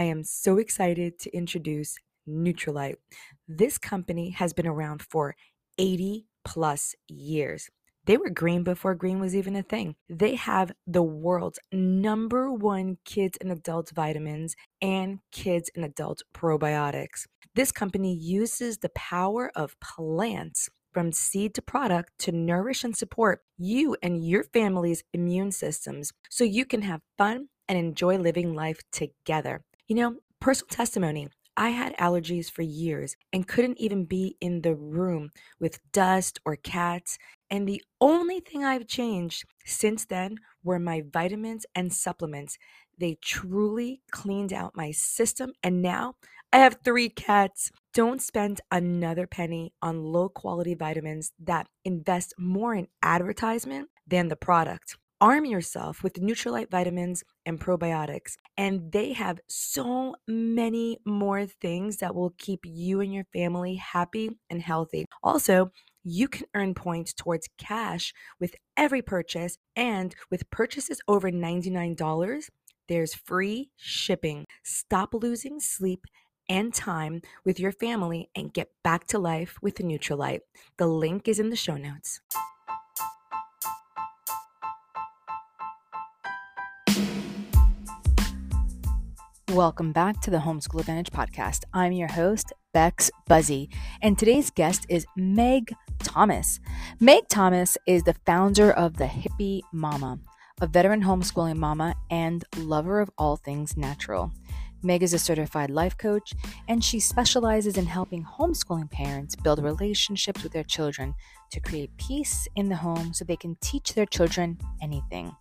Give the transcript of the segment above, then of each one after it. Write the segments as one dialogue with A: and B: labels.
A: I am so excited to introduce Nutrilite. This company has been around for 80 plus years. They were green before green was even a thing. They have the world's number one kids and adult vitamins and kids and adult probiotics. This company uses the power of plants from seed to product to nourish and support you and your family's immune systems so you can have fun and enjoy living life together. You know, personal testimony. I had allergies for years and couldn't even be in the room with dust or cats. And the only thing I've changed since then were my vitamins and supplements. They truly cleaned out my system. And now I have three cats. Don't spend another penny on low quality vitamins that invest more in advertisement than the product. Arm yourself with Nutrilite vitamins and probiotics, and they have so many more things that will keep you and your family happy and healthy. Also, you can earn points towards cash with every purchase, and with purchases over $99, there's free shipping. Stop losing sleep and time with your family and get back to life with Nutrilite. The link is in the show notes. Welcome back to the Homeschool Advantage podcast. I'm your host, Bex Buzzy, and today's guest is Meg Thomas. Meg Thomas is the founder of the Hippie Mama, a veteran homeschooling mama and lover of all things natural. Meg is a certified life coach, and she specializes in helping homeschooling parents build relationships with their children to create peace in the home so they can teach their children anything.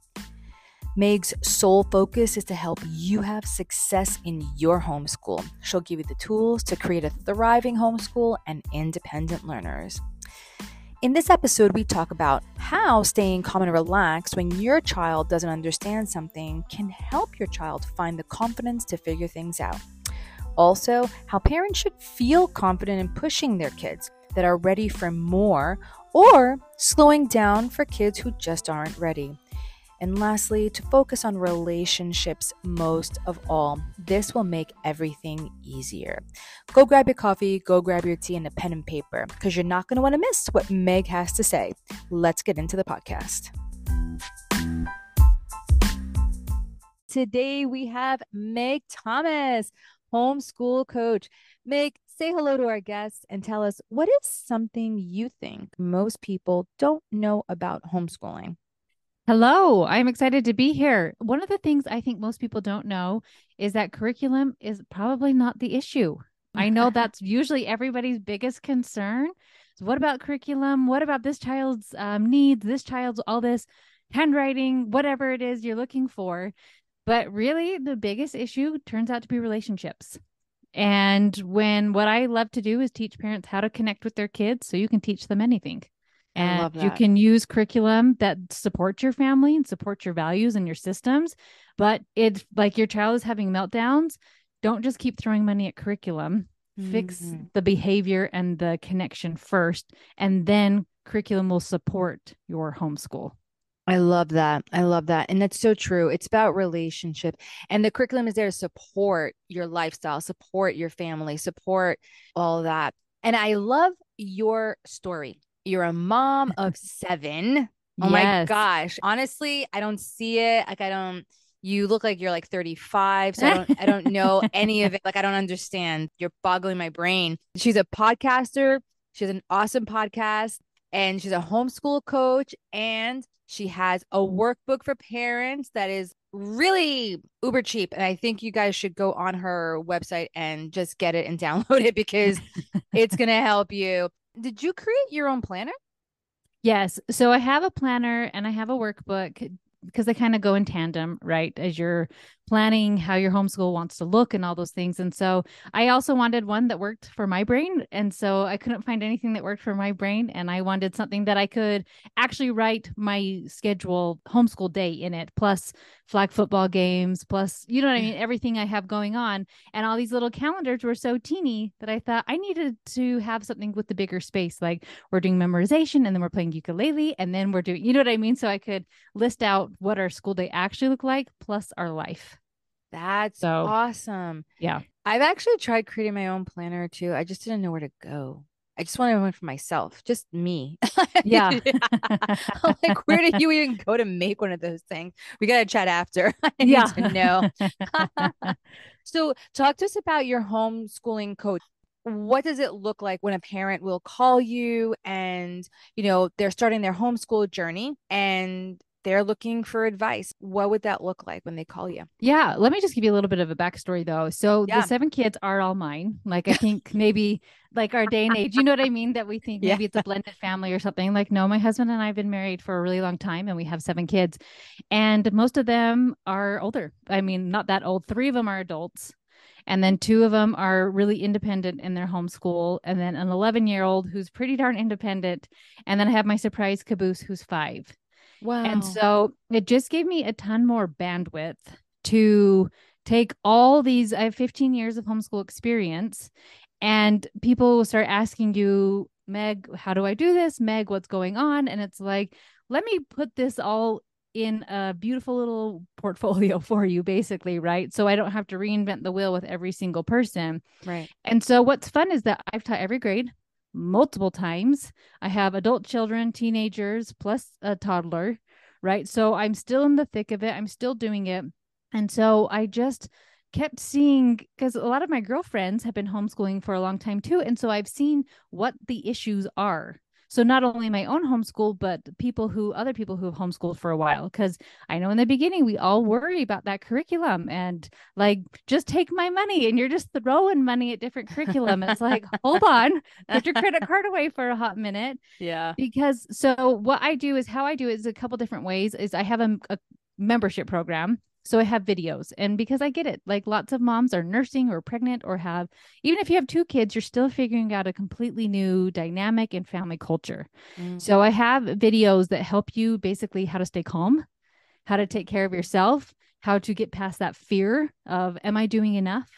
A: Meg's sole focus is to help you have success in your homeschool. She'll give you the tools to create a thriving homeschool and independent learners. In this episode, we talk about how staying calm and relaxed when your child doesn't understand something can help your child find the confidence to figure things out. Also, how parents should feel confident in pushing their kids that are ready for more or slowing down for kids who just aren't ready. And lastly, to focus on relationships most of all. This will make everything easier. Go grab your coffee, go grab your tea and a pen and paper because you're not going to want to miss what Meg has to say. Let's get into the podcast. Today we have Meg Thomas, homeschool coach. Meg, say hello to our guests and tell us what is something you think most people don't know about homeschooling?
B: Hello, I'm excited to be here. One of the things I think most people don't know is that curriculum is probably not the issue. I know that's usually everybody's biggest concern. So what about curriculum? What about this child's um, needs, this child's all this handwriting, whatever it is you're looking for? But really, the biggest issue turns out to be relationships. And when what I love to do is teach parents how to connect with their kids so you can teach them anything and you can use curriculum that supports your family and supports your values and your systems but it's like your child is having meltdowns don't just keep throwing money at curriculum mm-hmm. fix the behavior and the connection first and then curriculum will support your homeschool
A: I love that. I love that. And that's so true. It's about relationship. And the curriculum is there to support your lifestyle, support your family, support all that. And I love your story you're a mom of seven. Oh yes. my gosh. Honestly, I don't see it. Like I don't you look like you're like 35 so i don't i don't know any of it like i don't understand you're boggling my brain she's a podcaster she has an awesome podcast and she's a homeschool coach and she has a workbook for parents that is really uber cheap and i think you guys should go on her website and just get it and download it because it's going to help you did you create your own planner?
B: Yes. So I have a planner and I have a workbook because they kind of go in tandem, right? As you're planning how your homeschool wants to look and all those things. And so I also wanted one that worked for my brain. And so I couldn't find anything that worked for my brain. And I wanted something that I could actually write my schedule homeschool day in it, plus flag football games, plus, you know what I mean? Everything I have going on. And all these little calendars were so teeny that I thought I needed to have something with the bigger space. Like we're doing memorization and then we're playing ukulele and then we're doing, you know what I mean? So I could list out what our school day actually looked like plus our life.
C: That's
B: So-
C: awesome.
B: Yeah.
C: I've actually tried creating my own planner too. I just didn't know where to go. I just wanted one for myself, just me.
B: Yeah.
C: I'm like, where did you even go to make one of those things? We gotta chat after. I
B: Yeah.
C: need to know. so talk to us about your homeschooling coach. What does it look like when a parent will call you and you know they're starting their homeschool journey and they're looking for advice? What would that look like when they call you?
B: Yeah, let me just give you a little bit of a backstory though. So
C: Yeah.
B: the seven kids are all mine. Like I think maybe like our day and age, you know what I mean? That we think
C: Yeah.
B: maybe it's a blended family or something. Like no, my husband and I have been married for a really long time and we have seven kids. And most of them are older. I mean, not that old. Three of them are adults. And then two of them are really independent in their homeschool. And then an 11 year old who's pretty darn independent. And then I have my surprise caboose who's five.
C: Wow.
B: And so it just gave me a ton more bandwidth to take all these. I have 15 years of homeschool experience, and people will start asking you, Meg, how do I do this? Meg, what's going on? And it's like, let me put this all in a beautiful little portfolio for you, basically, right? So I don't have to reinvent the wheel with every single person.
C: right.
B: And so what's fun is that I've taught every grade multiple times. I have adult children, teenagers, plus a toddler, right? So I'm still in the thick of it. I'm still doing it. And so I just kept seeing because a lot of my girlfriends have been homeschooling for a long time too. And so I've seen what the issues are. So not only my own homeschool, but people who other people who have homeschooled for a while. Because I know in the beginning we all worry about that curriculum and like just take my money and you're just throwing money at different curriculum. It's like, hold on, put your credit card away for a hot minute
C: Yeah.
B: because so what I do is how I do it is a couple different ways is I have a, a membership program so I have videos and because I get it like lots of moms are nursing or pregnant or have even if you have two kids you're still figuring out a completely new dynamic and family culture
C: Mm.
B: so I have videos that help you basically how to stay calm, how to take care of yourself, how to get past that fear of am I doing enough?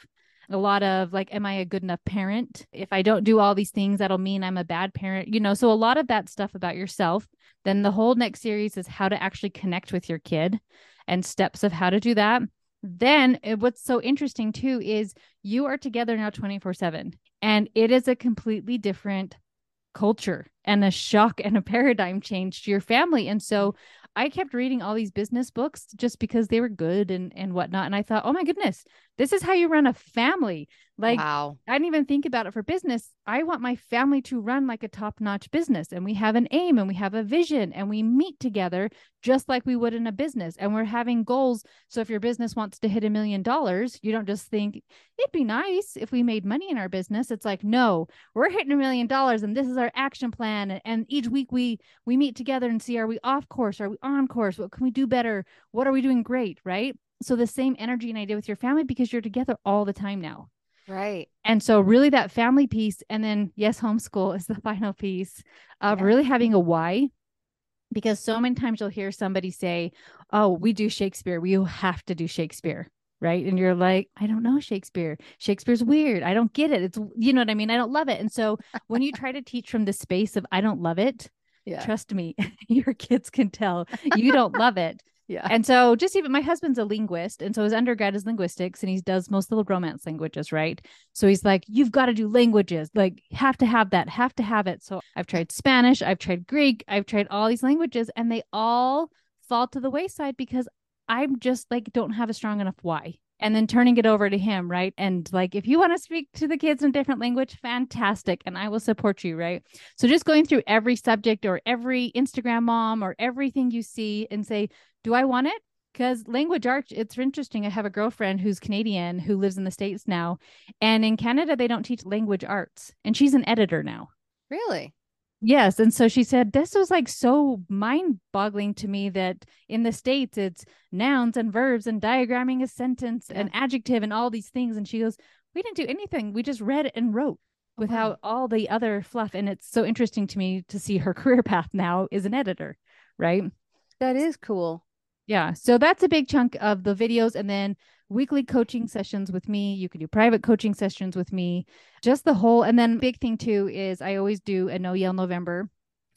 B: A lot of like, am I a good enough parent? If I don't do all these things, that'll mean I'm a bad parent. You know, so a lot of that stuff about yourself. Then the whole next series is how to actually connect with your kid and steps of how to do that. Then what's so interesting too is you are together now 24 7 and it is a completely different culture and a shock and a paradigm change to your family. And so I kept reading all these business books just because they were good and and whatnot. And I thought, oh my goodness, this is how you run a family. Like
C: wow.
B: I didn't even think about it for business. I want my family to run like a top notch business. And we have an aim and we have a vision and we meet together just like we would in a business. And we're having goals. So if your business wants to hit a million dollars, you don't just think it'd be nice if we made money in our business. It's like, no, we're hitting a million dollars and this is our action plan. And, and each week we we meet together and see are we off course? Are we on course? What can we do better? What are we doing great? Right. So the same energy and idea with your family because you're together all the time now.
C: Right.
B: And so, really, that family piece, and then yes, homeschool is the final piece of
C: Yeah.
B: really having a why. Because so many times you'll hear somebody say, Oh, we do Shakespeare. We have to do Shakespeare. Right. And you're like, I don't know Shakespeare. Shakespeare's weird. I don't get it. It's, you know what I mean? I don't love it. And so, when you try to teach from the space of, I don't love it,
C: Yeah.
B: trust me, your kids can tell you don't love it.
C: Yeah.
B: And so just even my husband's a linguist. And so his undergrad is linguistics and he does most of the romance languages, right? So he's like, you've got to do languages, like have to have that, have to have it. So I've tried Spanish, I've tried Greek, I've tried all these languages, and they all fall to the wayside because I'm just like don't have a strong enough why. And then turning it over to him, right? And like, if you want to speak to the kids in a different language, fantastic. And I will support you, right? So just going through every subject or every Instagram mom or everything you see and say, do I want it? Because language arts, it's interesting. I have a girlfriend who's Canadian who lives in the States now. And in Canada, they don't teach language arts. And she's an editor now.
C: Really?
B: Yes. And so she said, this was like so mind boggling to me that in the States, it's nouns and verbs and diagramming a sentence and adjective and all these things. And she goes, we didn't do anything. We just read and wrote
C: Oh, wow.
B: without all the other fluff. And it's so interesting to me to see her career path now is an editor, right?
C: That is cool.
B: Yeah. So that's a big chunk of the videos. And then weekly coaching sessions with me. You can do private coaching sessions with me, just the whole. And then big thing too is I always do a no yell November.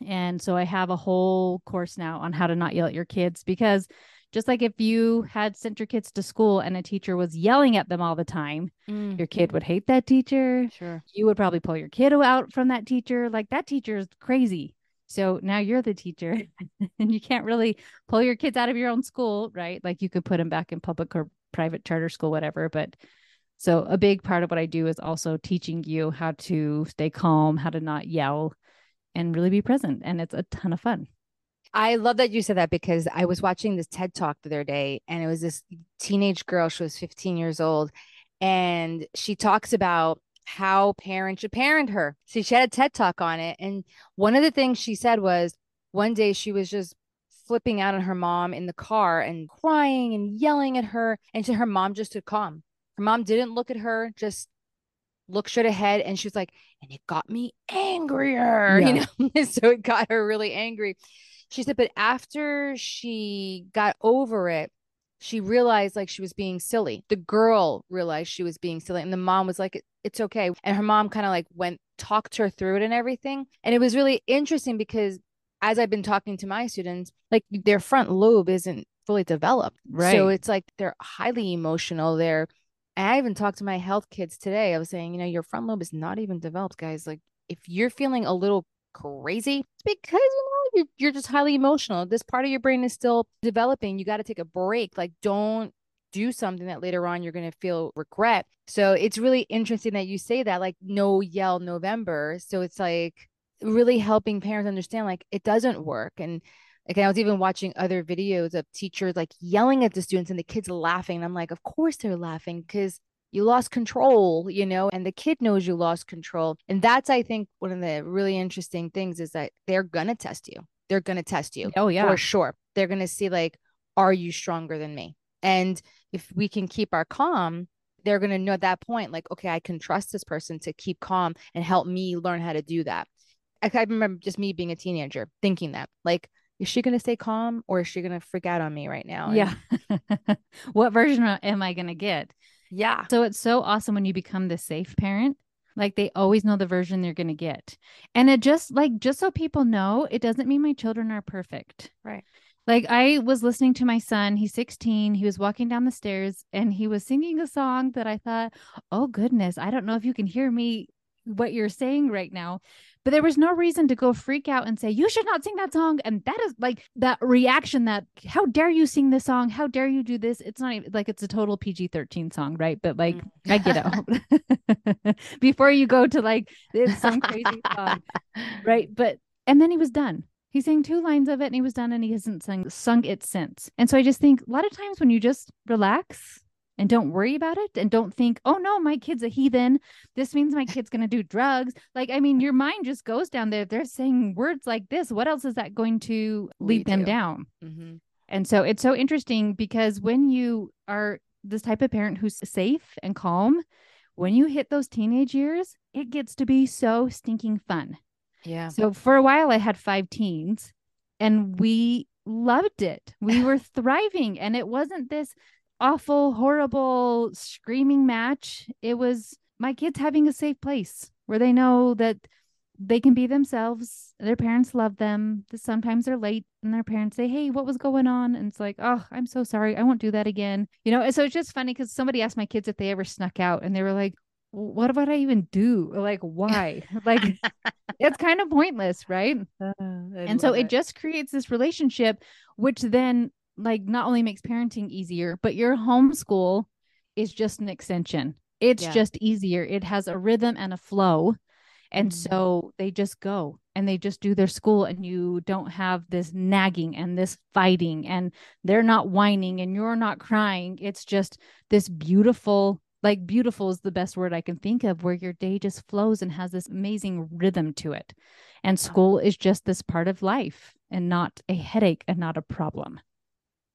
B: And so I have a whole course now on how to not yell at your kids because Just like if you had sent your kids to school and a teacher was yelling at them all the time,
C: Mm,
B: your kid would hate that teacher.
C: sure.
B: You would probably pull your kid out from that teacher. Like that teacher is crazy. So now you're the teacher and you can't really pull your kids out of your own school, right? Like you could put them back in public or private charter school, whatever. But so a big part of what I do is also teaching you how to stay calm, how to not yell and really be present. And it's a ton of fun.
A: I love that you said that because I was watching this TED talk the other day and it was this teenage girl. She was 15 years old and she talks about how parents should parent her. So she had a TED talk on it. And one of the things she said was one day she was just flipping out on her mom in the car and crying and yelling at her. And so her mom just stood calm. Her mom didn't look at her, just looked straight ahead. And she was like, and it got me angrier,
B: Yeah.
A: you know? so it got her really angry. She said, but after she got over it, she realized like she was being silly. The girl realized she was being silly, and the mom was like, "It's okay." And her mom kind of like went talked her through it and everything. And it was really interesting because as I've been talking to my students, like their front lobe isn't fully developed,
B: right?
A: So it's like they're highly emotional. They're and I even talked to my health kids today. I was saying, you know, your front lobe is not even developed, guys. Like if you're feeling a little crazy, because you know you're, you're just highly emotional. This part of your brain is still developing. You got to take a break. Like don't do something that later on you're going to feel regret. So it's really interesting that you say that, like no yell November. So it's like really helping parents understand like it doesn't work. And like I was even watching other videos of teachers like yelling at the students and the kids laughing. I'm like, of course they're laughing because you lost control, you know, and the kid knows you lost control. And that's, I think, one of the really interesting things is that they're going to test you. They're going to test you
B: Oh, yeah.
A: for sure. They're going to see, like, are you stronger than me? And if we can keep our calm, they're going to know at that point, like, okay, I can trust this person to keep calm and help me learn how to do that. I, I remember just me being a teenager thinking that, like, is she going to stay calm or is she going to freak out on me right now? And
B: Yeah. what version am I going to get?
A: Yeah.
B: So it's so awesome when you become the safe parent. Like they always know the version they're going to get. And it just like, just so people know, it doesn't mean my children are perfect.
A: Right.
B: Like I was listening to my son, he's 16. He was walking down the stairs and he was singing a song that I thought, oh goodness, I don't know if you can hear me, what you're saying right now. But there was no reason to go freak out and say, you should not sing that song. And that is like that reaction that, how dare you sing this song? How dare you do this? It's not even like it's a total PG 13 song, right? But like, mm. I get it. Before you go to like it's some crazy song, right? But and then he was done. He sang two lines of it and he was done and he hasn't sung sung it since. And so I just think a lot of times when you just relax and don't worry about it and don't think, oh no, my kid's a heathen. This means my kid's gonna do drugs. Like, I mean, your mind just goes down there. They're saying words like this, what else is that going to lead
A: Lead
B: them
A: to.
B: down?
A: Mhm.
B: And so it's so interesting because when you are this type of parent who's safe and calm, when you hit those teenage years, it gets to be so stinking fun.
A: Yeah.
B: So for a while, I had five teens and we loved it. We were thriving, and it wasn't this awful, horrible, screaming match. It was my kids having a safe place where they know that they can be themselves. Their parents love them. Sometimes they're late and their parents say, Hey, what was going on? And it's like, Oh, I'm so sorry. I won't do that again. You know, and so it's just funny because somebody asked my kids if they ever snuck out and they were like, What would I even do? Like, why? like, it's kind of pointless, right? Uh, and so it, just creates this relationship which then like not only makes parenting easier but your homeschool is just an extension it's
A: Yeah.
B: just easier it has a rhythm and a flow and
A: Mhm.
B: so they just go and they just do their school and you don't have this nagging and this fighting and they're not whining and you're not crying it's just this beautiful like beautiful is the best word i can think of where your day just flows and has this amazing rhythm to it and school is just this part of life and not a headache and not a problem.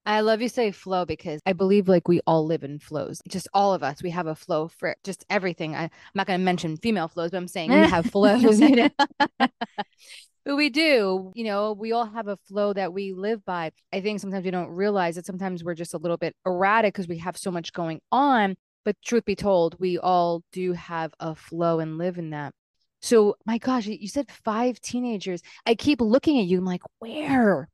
A: I love you say flow because I believe like we all live in flows. Just all of us, we have a flow for just everything. I, I'm not going to mention female flows, but I'm saying we have flows. You know? but we do, you know, we all have a flow that we live by. I think sometimes we don't realize that sometimes we're just a little bit erratic because we have so much going on. But truth be told, we all do have a flow and live in that. So, my gosh, you said five teenagers. I keep looking at you. I'm like, where?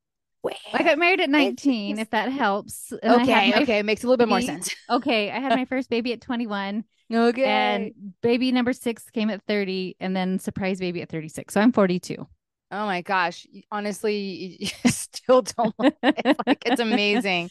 B: I got married at 19, if that helps. And
A: Okay,
B: my-
A: okay, makes a little bit more sense.
B: Okay. I had my first baby at 21,
A: Okay.
B: and baby number six came at 30, and then surprise baby at 36. So I'm 42.
A: Oh my gosh, honestly, you you still don't it. like it's amazing.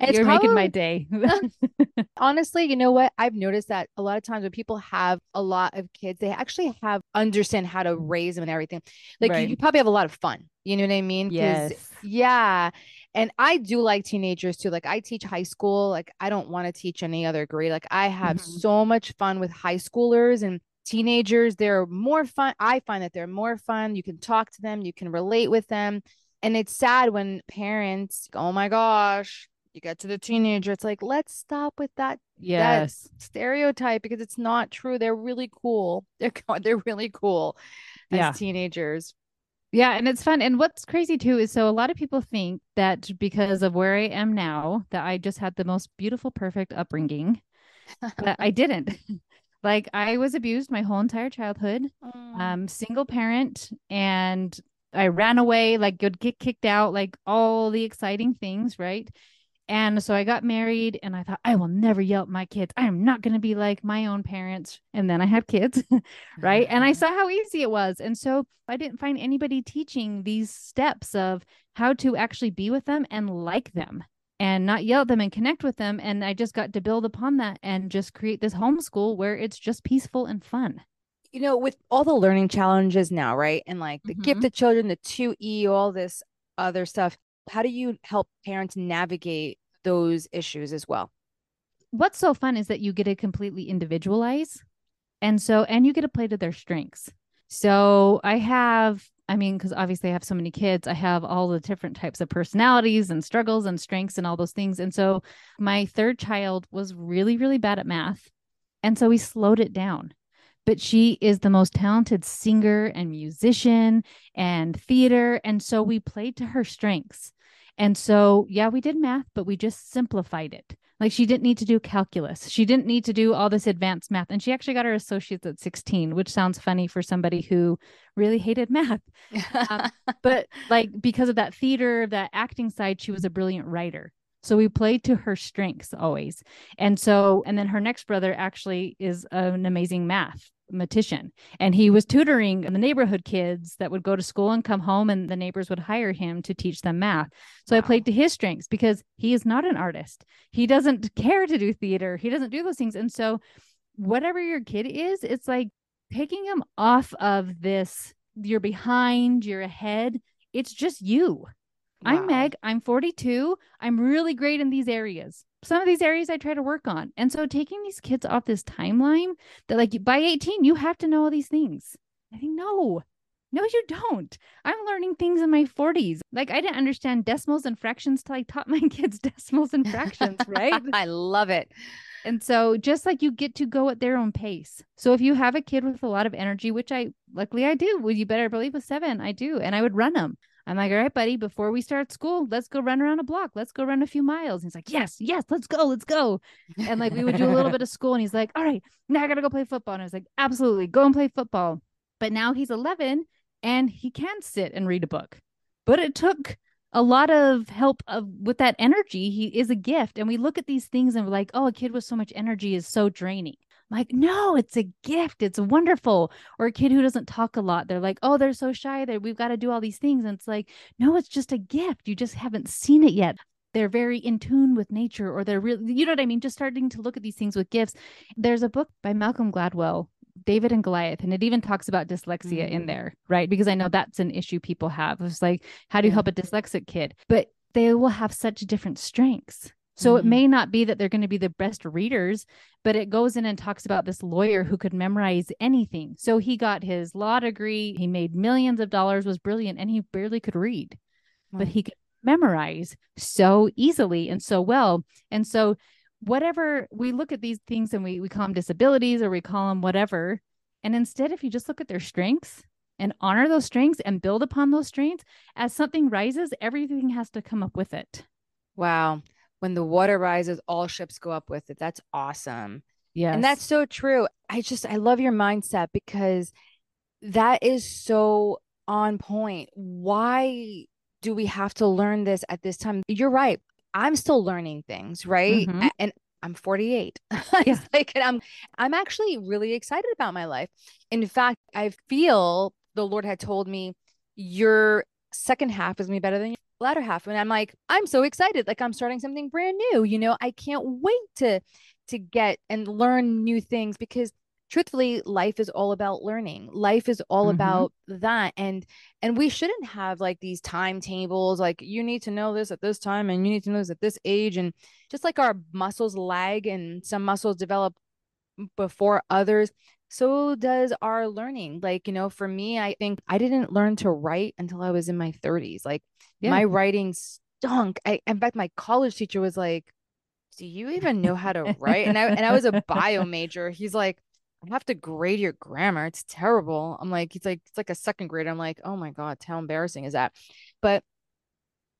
A: And it's
B: You're making my day.
A: honestly, you know what? I've noticed that a lot of times when people have a lot of kids, they actually have understand how to raise them and everything. Like you-
B: Right.
A: you, probably have a lot of fun. You know what I mean?
B: yes.
A: Yeah. And I do like teenagers too. Like I teach high school. Like I don't want to teach any other grade. Like I have
B: Mhm.
A: so much fun with high schoolers and teenagers. They're more fun. I find that they're more fun. You can talk to them, you can relate with them. And it's sad when parents, oh my gosh, you get to the teenager. It's like, let's stop with that
B: Yes.
A: stereotype because it's not true. They're really cool. They're they're really cool as
B: Yeah.
A: teenagers.
B: Yeah, and it's fun. And what's crazy too is so a lot of people think that because of where I am now, that I just had the most beautiful, perfect upbringing. But I didn't. like I was abused my whole entire childhood.
A: Mm.
B: Um, single parent, and I ran away, like would get kicked out, like all the exciting things, right? And so I got married and I thought, I will never yell at my kids. I am not going to be like my own parents. And then I had kids, right? And I saw how easy it was. And so I didn't find anybody teaching these steps of how to actually be with them and like them and not yell at them and connect with them. And I just got to build upon that and just create this homeschool where it's just peaceful and fun.
A: you know, with all the learning challenges now, right? And like the
B: Mhm.
A: gifted children, the 2E, all this other stuff, how do you help parents navigate those issues as well?
B: what's so fun is that you get to completely individualize and so and you get to play to their strengths so i have i mean because obviously i have so many kids i have all the different types of personalities and struggles and strengths and all those things and so my third child was really really bad at math and so we slowed it down. But she is the most talented singer and musician and theater and so we played to her strengths. And so yeah we did math but we just simplified it like she didn't need to do calculus. She didn't need to do all this advanced math. And she actually got her associates at 16, which sounds funny for somebody who really hated math. Um, But like because of that theater, that acting side, she was a brilliant writer. So we played to her strengths always. And so, and then her next brother actually is an amazing mathematician. And he was tutoring the neighborhood kids that would go to school and come home, and the neighbors would hire him to teach them math. So I played to his strengths because he is not an artist. He doesn't care to do theater. He doesn't do those things. And so, whatever your kid is, it's like taking him off of this you're behind, you're ahead. It's just you. I'm Meg. I'm 42. I'm really great in these areas. Some of these areas I try to work on. And so taking these kids off this timeline that like by 18 you have to know all these things. I think no. No, you don't. I'm learning things in my 40s. Like I didn't understand decimals and fractions till I taught my kids decimals and fractions, right?
A: I love it.
B: And so just like you get to go at their own pace. So if you have a kid with a lot of energy, which I luckily I do, well, you better believe with seven, I do. And I would run them. I'm like, all right, buddy, before we start school, let's go run around a block. Let's go run a few miles. And he's like, yes, yes, let's go, let's go. And like we would do a little bit of school. And he's like, all right, now I gotta go play football. And I was like, absolutely, go and play football. But now he's 11 and he can sit and read a book. But it took a lot of help of with that energy. He is a gift. And we look at these things and we're like, oh, a kid with so much energy is so draining. Like, no, it's a gift. It's wonderful. Or a kid who doesn't talk a lot. They're like, oh, they're so shy that we've got to do all these things. And it's like, no, it's just a gift. You just haven't seen it yet. They're very in tune with nature, or they're really, you know what I mean? Just starting to look at these things with gifts. There's a book by Malcolm Gladwell, David and Goliath, and it even talks about dyslexia in
A: Mm.
B: there, right? Because I know that's an issue people have. It's like, how do you help a dyslexic kid? But they will have such different strengths. So it
A: Mhm.
B: may not be that they're going to be the best readers, but it goes in and talks about this lawyer who could memorize anything. So he got his law degree, he made millions of dollars, was brilliant, and he barely could read, but he could memorize so easily and so well. And so, whatever we look at these things and we, we call them disabilities or we call them whatever. And instead, if you just look at their strengths and honor those strengths and build upon those strengths, as something rises, everything has to come up with it.
A: Wow. When the water rises, all ships go up with it. That's awesome.
B: Yeah.
A: And that's so true. I just, I love your mindset because that is so on point. Why do we have to learn this at this time? You're right. I'm still learning things, right?
B: Mhm.
A: And I'm 48.
B: Yeah.
A: It's like, I'm I'm actually really excited about my life. In fact, I feel the Lord had told me your second half is gonna be better than latter half. And I'm like, I'm so excited. Like I'm starting something brand new. You know, I can't wait to to get and learn new things because truthfully life is all about learning life is all
B: Mhm.
A: about that and and we shouldn't have like these timetables like you need to know this at this time and you need to know this at this age and just like our muscles lag and some muscles develop before others so does our learning. Like you know for me i think i didn't learn to write until i was in my 30s like
B: Yeah.
A: my writing stunk. I, in fact my college teacher was like do you even know how to write? And i and i was a bio major. He's like i have to grade your grammar. It's terrible. I'm like it's like it's like a second grade i'm like oh my god how embarrassing is that? But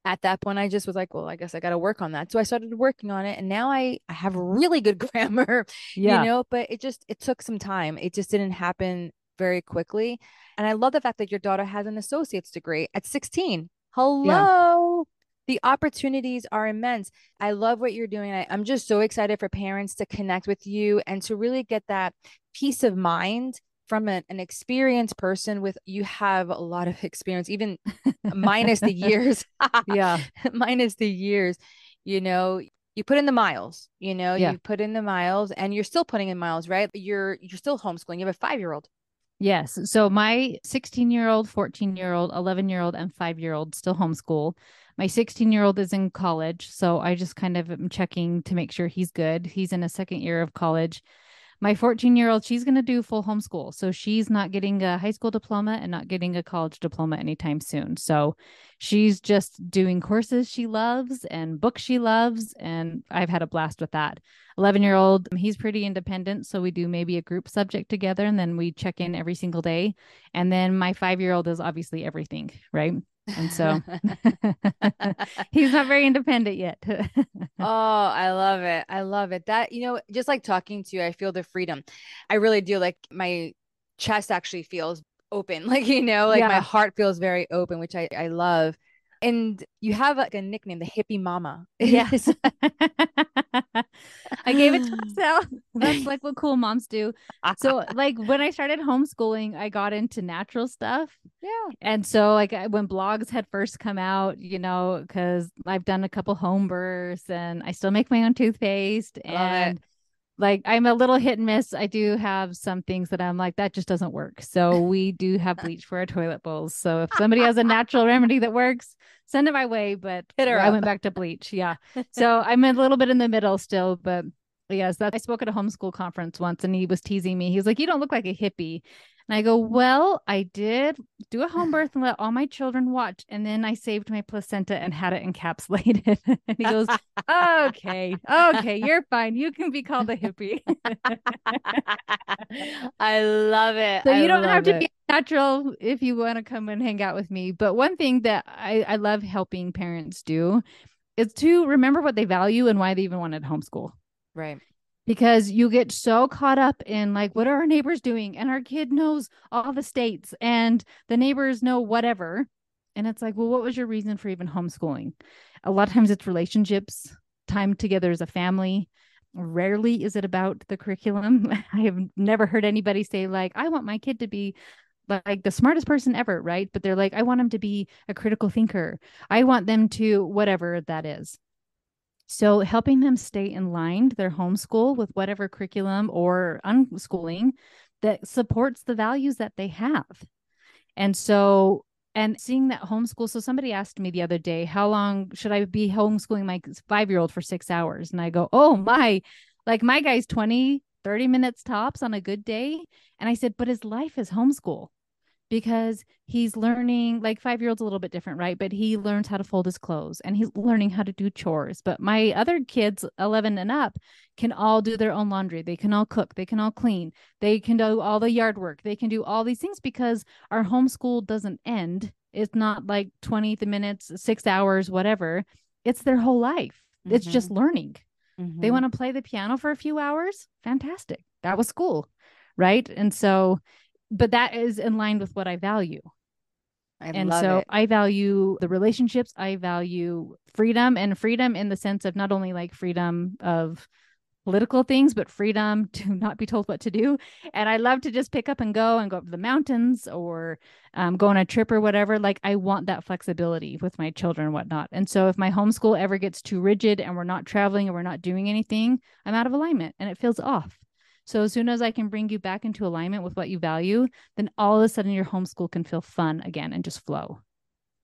A: at that point i just was like well i guess i got to work on that. So i started working on it and now i i have really good grammar
B: Yeah.
A: you know but it just it took some time. It just didn't happen very quickly and i love the fact that your daughter has an associate's degree at 16 hello! The opportunities are immense. I love what you're doing I, i'm just so excited for parents to connect with you and to really get that peace of mind from an, an experienced person with you have a lot of experience even minus the years
B: yeah.
A: minus the years you know you put in the miles you know
B: Yeah.
A: you put in the miles and you're still putting in miles right you're you're still homeschooling you have a five year old
B: Yes. So my 16 year old, 14 year old, 11 year old, and five year old still homeschool. My 16 year old is in college. So I just kind of am checking to make sure he's good. He's in a second year of college. My 14 year old, she's going to do full homeschool. So she's not getting a high school diploma and not getting a college diploma anytime soon. So she's just doing courses she loves and books she loves. And I've had a blast with that. 11 year old, he's pretty independent. So we do maybe a group subject together and then we check in every single day. And then my five year old is obviously everything, right? And so he's not very independent yet.
A: oh i love it. I love it. That you know just like talking to you i feel the freedom. I really do like my chest actually feels open like you know like my heart feels very open which i i love and you have like a nickname the hippie mama
B: Yes. I gave it to myself. That's like what cool moms do. So, like when I started homeschooling, I got into natural stuff.
A: yeah
B: And so, like when blogs had first come out, you know, because I've done a couple home births and I still make my own toothpaste.
A: Love it.
B: and like I'm a little hit and miss. I do have some things that I'm like, that just doesn't work. So we do have bleach for our toilet bowls. So if somebody has a natural remedy that works, send it my way. But
A: Hit her
B: I
A: up.
B: went back to bleach. Yeah. So I'm a little bit in the middle still, but yes, that I spoke at a homeschool conference once and he was teasing me. He's like, You don't look like a hippie. And I go, Well, I did do a home birth and let all my children watch. And then I saved my placenta and had it encapsulated. and he goes, Okay, okay, you're fine. You can be called a hippie.
A: I love it.
B: So
A: I
B: you don't have to be natural if you want to come and hang out with me. But one thing that I, I love helping parents do is to remember what they value and why they even wanted homeschool.
A: right.
B: Because you get so caught up in like, what are our neighbors doing? And our kid knows all the states and the neighbors know whatever. And it's like, well, what was your reason for even homeschooling? A lot of times it's relationships, time together as a family. Rarely is it about the curriculum. I have never heard anybody say, like, I want my kid to be like the smartest person ever, right? But they're like, I want them to be a critical thinker. I want them to whatever that is. So helping them stay in line, their homeschool with whatever curriculum or unschooling that supports the values that they have. And so and seeing that homeschool. So somebody asked me the other day, how long should I be homeschooling my five year old for six hours? And I go, oh my, like my guy's 20, 30 minutes tops on a good day. And I said, but his life is homeschool because he's learning like five year olds a little bit different right? But he learns how to fold his clothes and he's learning how to do chores. But my other kids 11 and up can all do their own laundry. They can all cook. They can all clean. They can do all the yard work. They can do all these things because our homeschool doesn't end. It's not like 20 minutes six hours whatever. It's their whole life. It's just learning. They
A: Mhm.
B: want to play the piano for a few hours? Fantastic. That was school right? And so but that is in line with what i value
A: I
B: and so
A: it.
B: I value the relationships. I value freedom and freedom in the sense of not only like freedom of political things, but freedom to not be told what to do. And I love to just pick up and go and go up to the mountains or um, go on a trip or whatever. Like I want that flexibility with my children and whatnot. And so if my homeschool ever gets too rigid and we're not traveling and we're not doing anything, I'm out of alignment and it feels off. So as soon as I can bring you back into alignment with what you value, then all of a sudden your homeschool can feel fun again and just flow.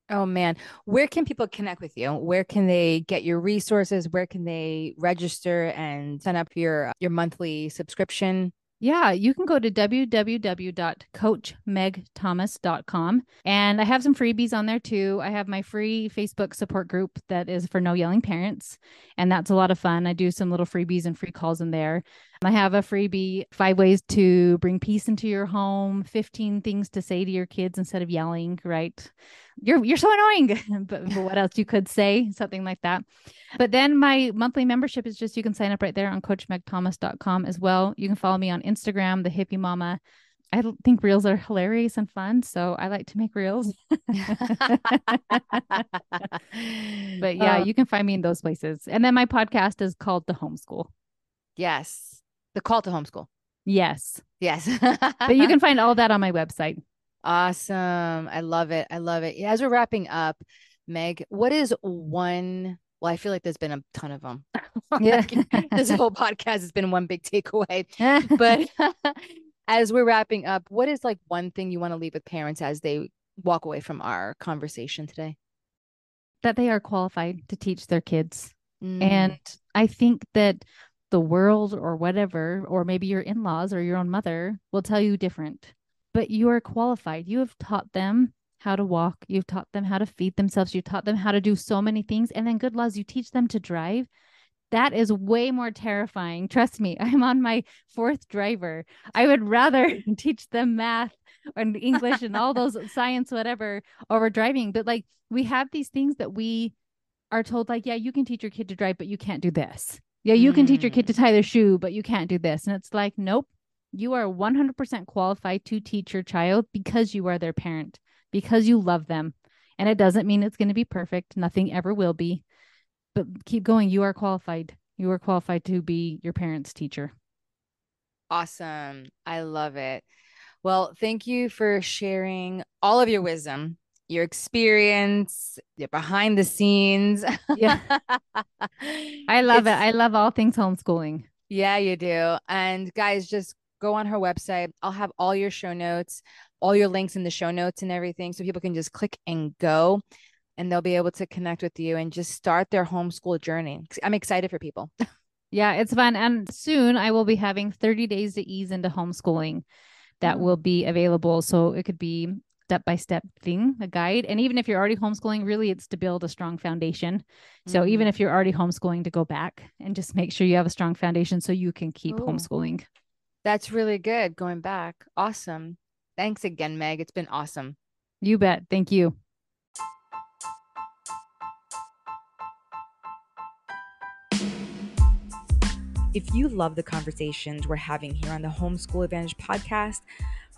A: Oh man, where can people connect with you? Where can they get your resources? Where can they register and sign up your your monthly subscription?
B: Yeah, you can go to www.coachmegthomas.com and I have some freebies on there too. I have my free Facebook support group that is for no yelling parents, and that's a lot of fun. I do some little freebies and free calls in there. I have a freebie five ways to bring peace into your home, 15 things to say to your kids instead of yelling, right? You're you're so annoying. but, but what else you could say, something like that. But then my monthly membership is just you can sign up right there on coachmegthomas.com as well. You can follow me on Instagram, the hippie mama. I think reels are hilarious and fun, so I like to make reels. but yeah,
A: Uh,
B: you can find me in those places. And then my podcast is called The Homeschool.
A: yes, the call to homeschool.
B: Yes.
A: Yes,
B: But you can find all that on my website.
A: Awesome. I love it. I love it. As we're wrapping up, Meg, what is one? Well, I feel like there's been a ton of them.
B: Yeah.
A: this whole podcast has been one big takeaway. But as we're wrapping up, what is like one thing you want to leave with parents as they walk away from our conversation today?
B: that they are qualified to teach their kids.
A: Mm,
B: And I think that the world or whatever, or maybe your in laws or your own mother will tell you different. But you are qualified. You have taught them how to walk. You've taught them how to feed themselves. You've taught them how to do so many things. And then, good laws, you teach them to drive. That is way more terrifying. Trust me, I'm on my fourth driver. I would rather teach them math and English and all those science, whatever, over driving. But like, we have these things that we are told, like, yeah, you can teach your kid to drive, but you can't do this. Yeah, you can teach your kid to mm. tie their shoe, but you can't do this. And it's like, nope, you are 100% qualified to teach your child because you are their parent, because you love them. And it doesn't mean it's going to be perfect. Nothing ever will be. But keep going. You are qualified. You are qualified to be your parent's teacher.
A: Awesome. I love it. Well, thank you for sharing all of your wisdom, your experience, your behind the scenes.
B: Yeah. I love it. I love all things homeschooling.
A: Yeah, you do. And guys, just go on her website. I'll have all your show notes, all your links in the show notes and everything. So people can just click and go and they'll be able to connect with you and just start their homeschool journey. I'm excited for people.
B: Yeah, it's fun. And soon I will be having 30 days to ease into homeschooling that
A: Mm.
B: will be available. So it could be step by step thing, a guide. And even if you're already homeschooling, really it's to build a strong foundation. So mm-hmm.
A: even
B: if you're already homeschooling, to go back and just make sure you have a strong foundation so you can keep
A: Ooh.
B: homeschooling.
A: That's really good. Going back. Awesome. Thanks again, Meg. It's been awesome.
B: You bet. Thank you.
C: If you love the conversations we're having here on the Homeschool Advantage podcast,